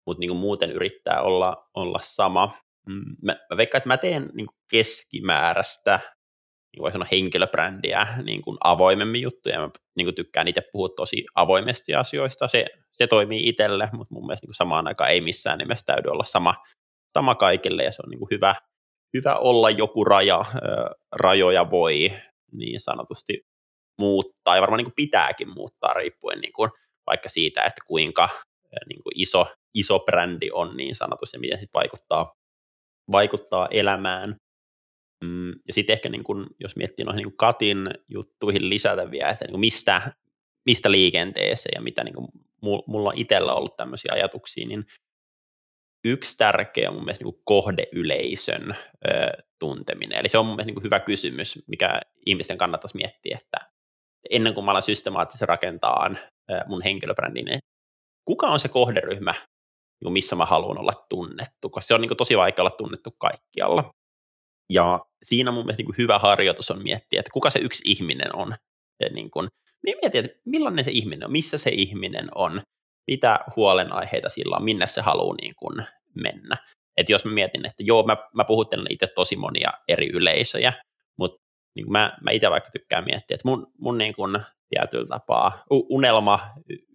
mutta niin muuten yrittää olla, olla sama. Mm, mä, mä veikkaan, että mä teen niin keskimääräistä niin voi sanoa henkilöbrändiä niin kuin avoimemmin juttuja. Mä niin kuin tykkään itse puhua tosi avoimesti asioista. Se, se toimii itselle, mutta mun mielestä niin kuin samaan aikaan ei missään nimessä täydy olla sama, sama kaikille ja se on niin kuin hyvä, hyvä olla joku raja. Rajoja voi niin sanotusti muuttaa ja varmaan niin kuin pitääkin muuttaa riippuen niin kuin vaikka siitä, että kuinka niin kuin iso, iso brändi on niin sanotusti ja miten se vaikuttaa, vaikuttaa elämään. Mm, ja sitten ehkä niin kun, jos miettii noihin niin Katin juttuihin lisätä vielä, että niin mistä, mistä liikenteeseen ja mitä niin kuin mulla itsellä ollut tämmöisiä ajatuksia, niin yksi tärkeä on mun mielestä niin kohdeyleisön ö, tunteminen. Eli se on mun mielestä niin hyvä kysymys, mikä ihmisten kannattaisi miettiä, että ennen kuin mä alan systemaattisesti rakentaa mun henkilöbrändin, niin kuka on se kohderyhmä, niin missä mä haluan olla tunnettu, koska se on niin tosi vaikea olla tunnettu kaikkialla. Ja siinä mun mielestä niin hyvä harjoitus on miettiä, että kuka se yksi ihminen on. Niin kuin, miettiä, että millainen se ihminen on, missä se ihminen on, mitä huolenaiheita sillä on, minne se haluaa niin kuin mennä. Et jos mä mietin, että joo, mä, mä puhuttelen itse tosi monia eri yleisöjä, mutta niin mä, mä itse vaikka tykkään miettiä, että mun, mun niin kuin tietyllä tapaa unelma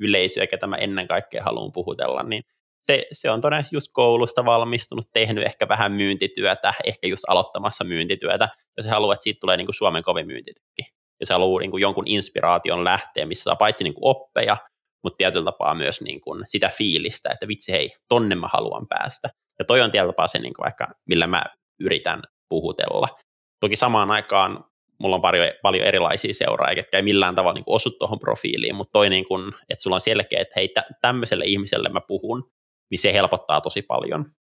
yleisö, ketä mä ennen kaikkea haluan puhutella, niin se, se on todennäköisesti just koulusta valmistunut, tehnyt ehkä vähän myyntityötä, ehkä just aloittamassa myyntityötä, ja se haluaa, että siitä tulee niin kuin Suomen kovin myyntitykki. Ja se haluaa niin kuin jonkun inspiraation lähteä, missä saa paitsi niin kuin oppeja, mutta tietyllä tapaa myös niin kuin sitä fiilistä, että vitsi hei, tonne mä haluan päästä. Ja toi on tietyllä tapaa se, niin kuin vaikka, millä mä yritän puhutella. Toki samaan aikaan mulla on paljon, paljon erilaisia seuraajia, jotka ei millään tavalla niin osu tuohon profiiliin, mutta toi, niin kuin, että sulla on selkeä, että hei, tämmöiselle ihmiselle mä puhun, niin se helpottaa tosi paljon.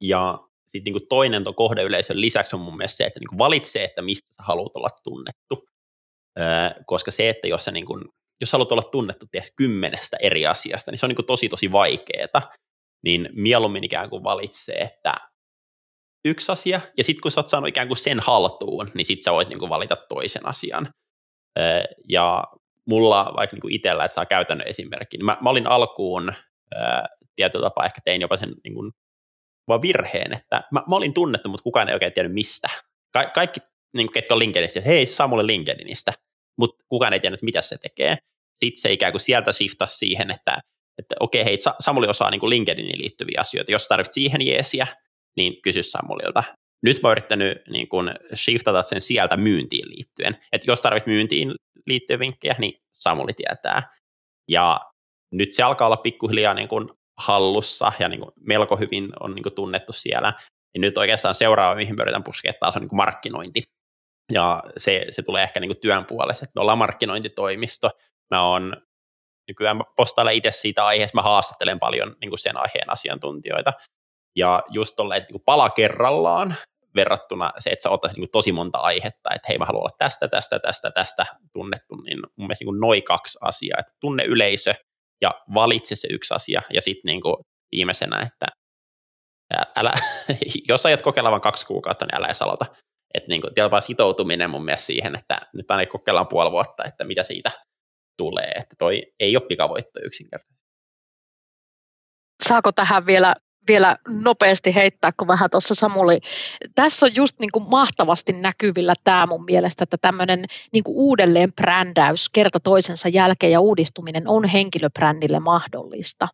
Ja sitten niin toinen tuon kohdeyleisön lisäksi on mun mielestä se, että niin valitsee, että mistä sä haluat olla tunnettu. Öö, koska se, että jos sä niin kuin, jos haluat olla tunnettu ties kymmenestä eri asiasta, niin se on niin tosi tosi vaikeeta, niin mieluummin ikään kuin valitsee, että yksi asia, ja sitten kun sä oot saanut ikään kuin sen haltuun, niin sitten sä voit niin kuin valita toisen asian. Öö, ja mulla vaikka niin itsellä, että saa käytännön esimerkki, niin mä, mä olin alkuun öö, tietyllä tapaa ehkä tein jopa sen niin kuin, vaan virheen, että mä, mä olin tunnettu, mutta kukaan ei oikein tiennyt mistä. Ka- kaikki, niin kuin, ketkä on LinkedInistä, hei, Samuli LinkedInistä, mutta kukaan ei tiennyt, mitä se tekee. Sitten se ikään kuin sieltä shiftasi siihen, että, että okei, hei, Samuli osaa niin kuin LinkedIniin liittyviä asioita. Jos tarvitset siihen jeesiä, niin kysy Samulilta. Nyt mä oon yrittänyt niin kuin shiftata sen sieltä myyntiin liittyen. Että jos tarvitset myyntiin liittyen vinkkejä, niin Samuli tietää. Ja nyt se alkaa olla pikkuhiljaa niin kuin hallussa ja niin kuin melko hyvin on niin kuin tunnettu siellä. Ja nyt oikeastaan seuraava, mihin pyritään puskea taas on niin kuin markkinointi. Ja se, se tulee ehkä niin kuin työn puolesta, että me ollaan markkinointitoimisto. Mä oon nykyään postailen itse siitä aiheesta, mä haastattelen paljon niin kuin sen aiheen asiantuntijoita. Ja just tolleen, niin kuin pala kerrallaan verrattuna se, että sä otat niin tosi monta aihetta, että hei mä haluan olla tästä, tästä, tästä, tästä tunnettu, niin mun mielestä niin noin kaksi asiaa, että tunne yleisö ja valitse se yksi asia ja sitten niin viimeisenä, että älä, [LAUGHS] jos ajat kokeilla vain kaksi kuukautta, niin älä edes aloita. Että niin kuin, sitoutuminen mun mielestä siihen, että nyt aina kokeillaan puoli vuotta, että mitä siitä tulee, että toi ei ole pikavoitto yksinkertaisesti.
Saako tähän vielä vielä nopeasti heittää, kun vähän tuossa Samuli. Tässä on just niin kuin mahtavasti näkyvillä tämä mun mielestä, että tämmöinen niin uudelleen brändäys kerta toisensa jälkeen ja uudistuminen on henkilöbrändille mahdollista.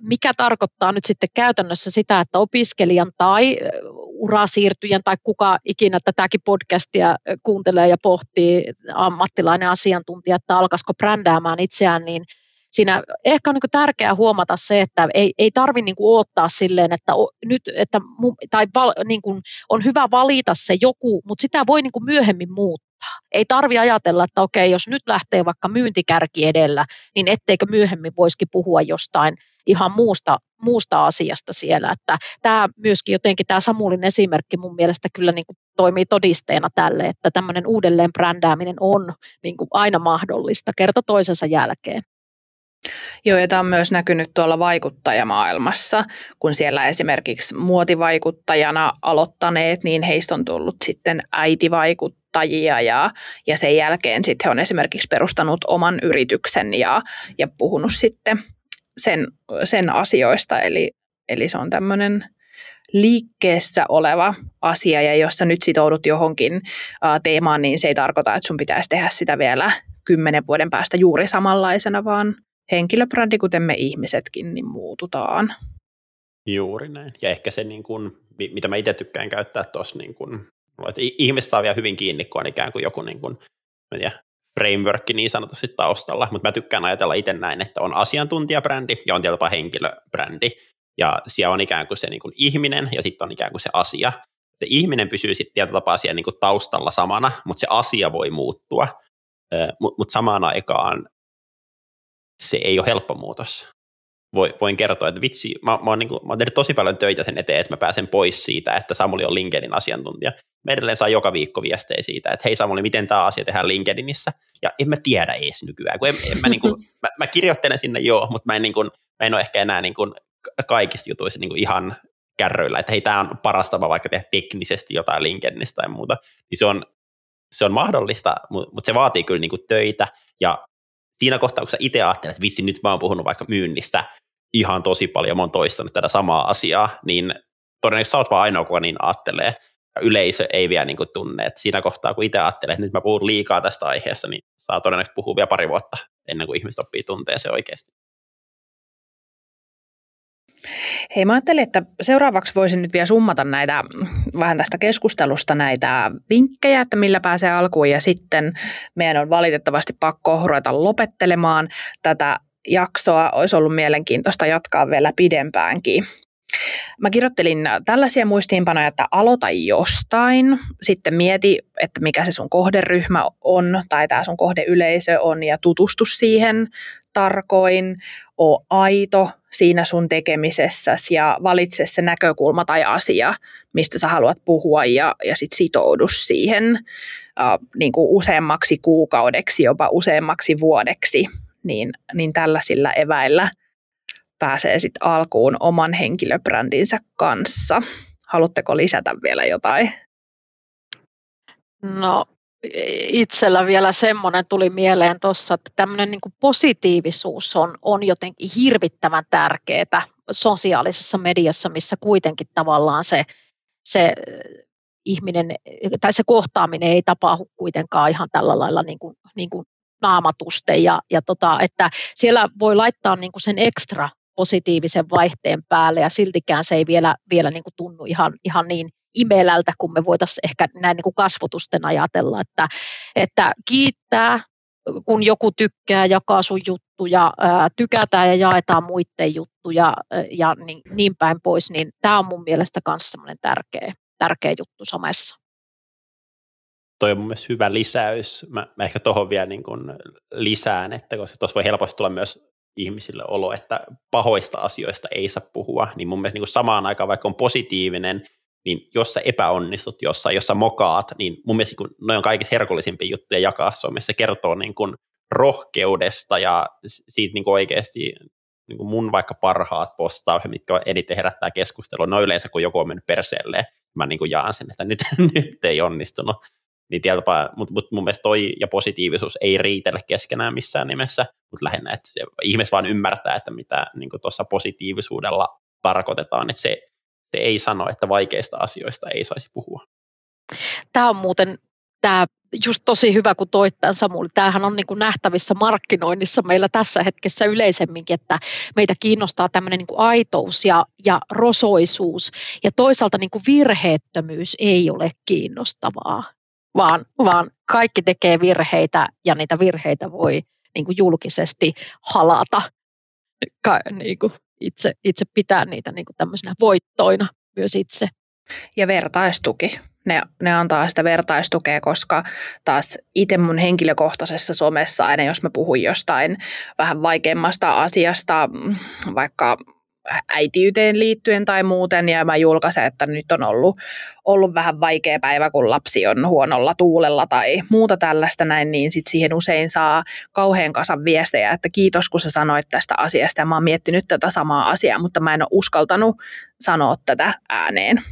Mikä tarkoittaa nyt sitten käytännössä sitä, että opiskelijan tai urasiirtyjän tai kuka ikinä tätäkin podcastia kuuntelee ja pohtii ammattilainen asiantuntija, että alkaisiko brändäämään itseään, niin – siinä ehkä on niin tärkeää huomata se, että ei, ei tarvitse niin odottaa silleen, että nyt, että, tai val, niin kuin on hyvä valita se joku, mutta sitä voi niin myöhemmin muuttaa. Ei tarvi ajatella, että okei, jos nyt lähtee vaikka myyntikärki edellä, niin etteikö myöhemmin voisikin puhua jostain ihan muusta, muusta asiasta siellä. Että tämä myöskin jotenkin tämä Samulin esimerkki mun mielestä kyllä niin kuin toimii todisteena tälle, että tämmöinen uudelleen brändääminen on niin kuin aina mahdollista kerta toisensa jälkeen.
Joo, ja tämä on myös näkynyt tuolla vaikuttajamaailmassa, kun siellä esimerkiksi muotivaikuttajana aloittaneet, niin heistä on tullut sitten äitivaikuttajia ja, ja sen jälkeen sitten he on esimerkiksi perustanut oman yrityksen ja, ja puhunut sitten sen, sen asioista, eli, eli se on tämmöinen liikkeessä oleva asia, ja jos sä nyt sitoudut johonkin teemaan, niin se ei tarkoita, että sun pitäisi tehdä sitä vielä kymmenen vuoden päästä juuri samanlaisena, vaan henkilöbrändi, kuten me ihmisetkin, niin muututaan.
Juuri näin. Ja ehkä se, niin kuin, mitä mä itse tykkään käyttää tuossa, niin kuin, että ihmiset saa vielä hyvin kiinni, kun on ikään kuin joku niin kuin, mä tiedän, framework niin sanotusti taustalla, mutta mä tykkään ajatella itse näin, että on asiantuntijabrändi ja on tietysti henkilöbrändi, ja siellä on ikään kuin se niin kuin ihminen ja sitten on ikään kuin se asia. Se ihminen pysyy sitten tietyllä tapaa siellä niin kuin taustalla samana, mutta se asia voi muuttua, mutta mut samaan aikaan se ei ole helppo muutos. voin kertoa, että vitsi, mä, mä, oon, niin kuin, mä oon tehnyt tosi paljon töitä sen eteen, että mä pääsen pois siitä, että Samuli on LinkedIn asiantuntija. Me edelleen saa joka viikko viestejä siitä, että hei Samuli, miten tämä asia tehdään LinkedInissä? Ja en mä tiedä edes nykyään, kun en, en mä, niin kuin, [LAUGHS] mä, mä, kirjoittelen sinne joo, mutta mä en, niin kuin, mä en ole ehkä enää niin kuin, kaikista jutuissa niin kuin ihan kärryillä, että hei, tämä on paras tapa vaikka tehdä teknisesti jotain LinkedInistä tai muuta, niin se on, se on mahdollista, mutta se vaatii kyllä niin kuin töitä, ja siinä kohtaa, kun sä itse ajattelet, että vitsi, nyt mä oon puhunut vaikka myynnistä ihan tosi paljon, mä oon toistanut tätä samaa asiaa, niin todennäköisesti sä oot vaan ainoa, kuka niin ajattelee, ja yleisö ei vielä niin kuin tunne, että siinä kohtaa, kun itse ajattelee, että nyt mä puhun liikaa tästä aiheesta, niin saa todennäköisesti puhua vielä pari vuotta ennen kuin ihmiset oppii tuntee se oikeasti.
Hei, mä ajattelin, että seuraavaksi voisin nyt vielä summata näitä, vähän tästä keskustelusta näitä vinkkejä, että millä pääsee alkuun ja sitten meidän on valitettavasti pakko ruveta lopettelemaan tätä jaksoa. Olisi ollut mielenkiintoista jatkaa vielä pidempäänkin. Mä kirjoittelin tällaisia muistiinpanoja, että aloita jostain, sitten mieti, että mikä se sun kohderyhmä on tai tämä sun kohdeyleisö on ja tutustu siihen tarkoin, o aito siinä sun tekemisessäsi ja valitse se näkökulma tai asia, mistä sä haluat puhua ja, ja sit sitoudu siihen äh, niin kuin useammaksi kuukaudeksi, jopa useammaksi vuodeksi, niin, niin tällaisilla eväillä pääsee sitten alkuun oman henkilöbrändinsä kanssa. Haluatteko lisätä vielä jotain?
No itsellä vielä semmoinen tuli mieleen tuossa, että tämmöinen niin positiivisuus on, on jotenkin hirvittävän tärkeää sosiaalisessa mediassa, missä kuitenkin tavallaan se, se ihminen tai se kohtaaminen ei tapahdu kuitenkaan ihan tällä lailla niin kuin, niin kuin naamatuste ja, ja tota, että siellä voi laittaa niin kuin sen ekstra positiivisen vaihteen päälle ja siltikään se ei vielä, vielä niin kuin tunnu ihan, ihan niin imelältä, kun me voitaisiin ehkä näin niin kuin kasvotusten ajatella, että, että kiittää, kun joku tykkää, jakaa sun juttuja, ää, tykätään ja jaetaan muiden juttuja ja niin, niin päin pois, niin tämä on mun mielestä myös semmoinen tärkeä, tärkeä juttu somessa.
Toi on mun mielestä hyvä lisäys. Mä, mä ehkä tuohon vielä niin kuin lisään, että koska tuossa voi helposti tulla myös ihmisille olo, että pahoista asioista ei saa puhua, niin mun mielestä niin kuin samaan aikaan, vaikka on positiivinen, niin jos sä epäonnistut jossain, jos sä mokaat, niin mun mielestä kun noin on kaikista herkullisimpia juttuja jakaa somessa, se kertoo niin kuin rohkeudesta ja siitä niin kuin oikeasti niin kuin mun vaikka parhaat postaukset, mitkä eniten herättää keskustelua, no yleensä kun joku on mennyt perseelle, mä niin kuin jaan sen, että nyt, [LAUGHS] nyt ei onnistunut. Niin tietysti, mutta mut mun mielestä toi ja positiivisuus ei riitele keskenään missään nimessä, mutta lähinnä, että se, ihmiset vaan ymmärtää, että mitä niin tuossa positiivisuudella tarkoitetaan, että se se ei sano, että vaikeista asioista ei saisi puhua.
Tämä on muuten tämä just tosi hyvä, kun toit tämän Samuli. Tämähän on niin kuin nähtävissä markkinoinnissa meillä tässä hetkessä yleisemminkin, että meitä kiinnostaa tämmöinen niin kuin aitous ja, ja rosoisuus. Ja toisaalta niin kuin virheettömyys ei ole kiinnostavaa, vaan, vaan kaikki tekee virheitä ja niitä virheitä voi niin kuin julkisesti halata ka, niin kuin itse, itse pitää niitä niin kuin tämmöisenä voittoina myös itse.
Ja vertaistuki. Ne, ne antaa sitä vertaistukea, koska taas itse mun henkilökohtaisessa somessa aina, jos mä puhun jostain vähän vaikeammasta asiasta, vaikka äitiyteen liittyen tai muuten, ja mä julkaisen, että nyt on ollut, ollut vähän vaikea päivä, kun lapsi on huonolla tuulella tai muuta tällaista näin, niin sit siihen usein saa kauhean kasan viestejä, että kiitos kun sä sanoit tästä asiasta, ja mä oon miettinyt tätä samaa asiaa, mutta mä en ole uskaltanut sanoa tätä ääneen.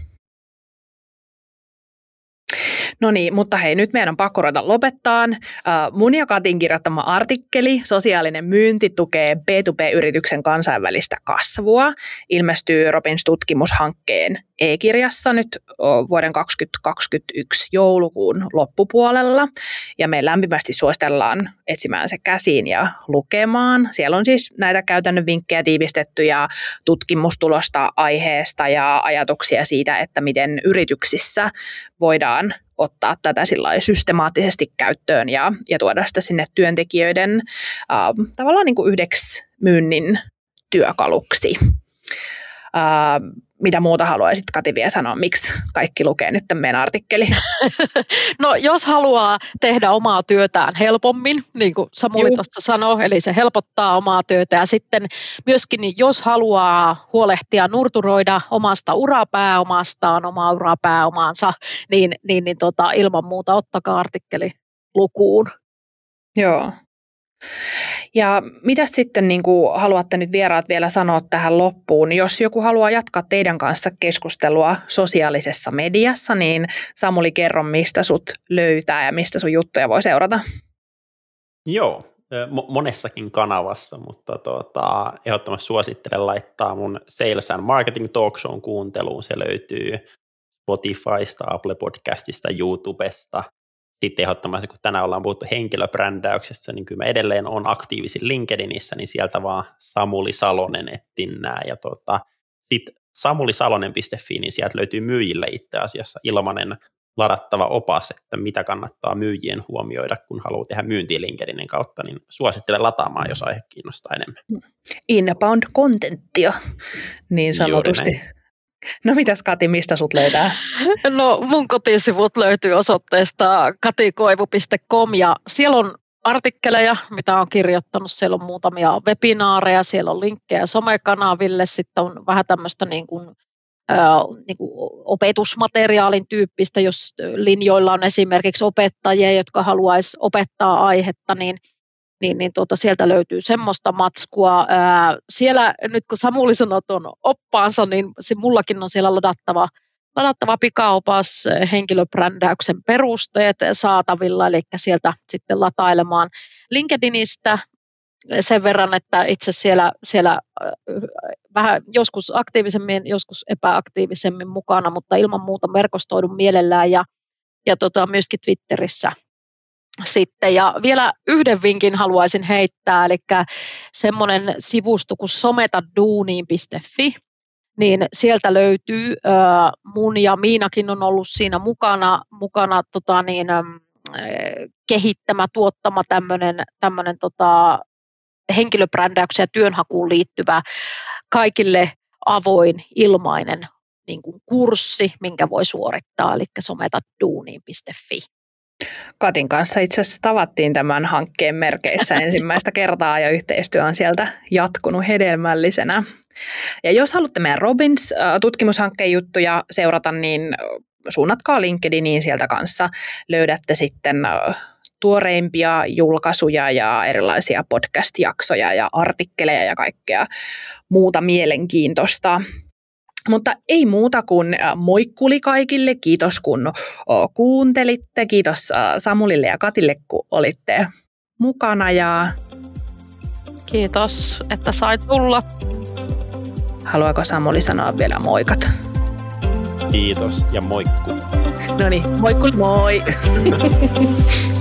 No niin, mutta hei, nyt meidän on pakko ruveta lopettaa. Mun ja Katin kirjoittama artikkeli, sosiaalinen myynti tukee B2B-yrityksen kansainvälistä kasvua, ilmestyy Robins tutkimushankkeen e-kirjassa nyt vuoden 2021 joulukuun loppupuolella. Ja me lämpimästi suositellaan etsimään se käsiin ja lukemaan. Siellä on siis näitä käytännön vinkkejä tiivistetty ja tutkimustulosta aiheesta ja ajatuksia siitä, että miten yrityksissä voidaan ottaa tätä systemaattisesti käyttöön ja, ja tuoda sitä sinne työntekijöiden äh, tavallaan niin kuin yhdeksi myynnin työkaluksi. Äh, mitä muuta haluaisit Kati vielä sanoa, miksi kaikki lukee nyt meidän artikkeli? [LAUGHS]
No jos haluaa tehdä omaa työtään helpommin, niin kuin Samuli tuosta sanoi, eli se helpottaa omaa työtä ja sitten myöskin jos haluaa huolehtia, nurturoida omasta urapääomastaan, omaa urapääomaansa, niin, niin, niin tota, ilman muuta ottakaa artikkeli lukuun.
Joo, ja mitä sitten niin kuin haluatte nyt vieraat vielä sanoa tähän loppuun? Jos joku haluaa jatkaa teidän kanssa keskustelua sosiaalisessa mediassa, niin Samuli kerro, mistä sut löytää ja mistä sun juttuja voi seurata.
Joo, monessakin kanavassa, mutta tuota, ehdottomasti suosittelen laittaa mun Sales and Marketing Talk Show kuunteluun. Se löytyy Spotifysta, Apple Podcastista, YouTubesta – sitten ehdottomasti, kun tänään ollaan puhuttu henkilöbrändäyksestä, niin kyllä mä edelleen on aktiivisin LinkedInissä, niin sieltä vaan Samuli Salonen ettinnää. Ja tota, sitten samulisalonen.fi, niin sieltä löytyy myyjille itse asiassa ilmainen ladattava opas, että mitä kannattaa myyjien huomioida, kun haluaa tehdä myyntiä LinkedInin kautta, niin suosittelen lataamaan, jos aihe kiinnostaa enemmän.
Inbound contenttia, niin sanotusti. No mitäs Kati, mistä sut löytää?
No mun kotisivut löytyy osoitteesta katikoivu.com ja siellä on artikkeleja, mitä on kirjoittanut. Siellä on muutamia webinaareja, siellä on linkkejä somekanaville, sitten on vähän tämmöistä niin kuin, äh, niin kuin opetusmateriaalin tyyppistä, jos linjoilla on esimerkiksi opettajia, jotka haluaisi opettaa aihetta, niin – niin, niin tuota, sieltä löytyy semmoista matskua. Ää, siellä nyt kun Samuli sanoi tuon oppaansa, niin se mullakin on siellä ladattava, ladattava pikaopas henkilöbrändäyksen perusteet saatavilla, eli sieltä sitten latailemaan LinkedInistä sen verran, että itse siellä, siellä vähän joskus aktiivisemmin, joskus epäaktiivisemmin mukana, mutta ilman muuta verkostoidun mielellään ja, ja tota, myöskin Twitterissä sitten. Ja vielä yhden vinkin haluaisin heittää, eli semmoinen sivusto kuin sometaduuniin.fi, niin sieltä löytyy, mun ja Miinakin on ollut siinä mukana, mukana tota niin, kehittämä, tuottama tämmöinen, tota, henkilöbrändäyksen ja työnhakuun liittyvä kaikille avoin, ilmainen niin kuin kurssi, minkä voi suorittaa, eli sometaduuniin.fi.
Katin kanssa itse asiassa tavattiin tämän hankkeen merkeissä [LAUGHS] ensimmäistä kertaa ja yhteistyö on sieltä jatkunut hedelmällisenä. Ja jos haluatte meidän Robins tutkimushankkeen juttuja seurata, niin suunnatkaa LinkedIniin sieltä kanssa. Löydätte sitten tuoreimpia julkaisuja ja erilaisia podcast-jaksoja ja artikkeleja ja kaikkea muuta mielenkiintoista. Mutta ei muuta kuin äh, moikkuli kaikille. Kiitos kun kuuntelitte. Kiitos äh, Samulille ja Katille, kun olitte mukana. Ja...
Kiitos, että sait tulla.
Haluaako Samuli sanoa vielä moikat?
Kiitos ja moikku.
No niin, moikku moi! [LAUGHS]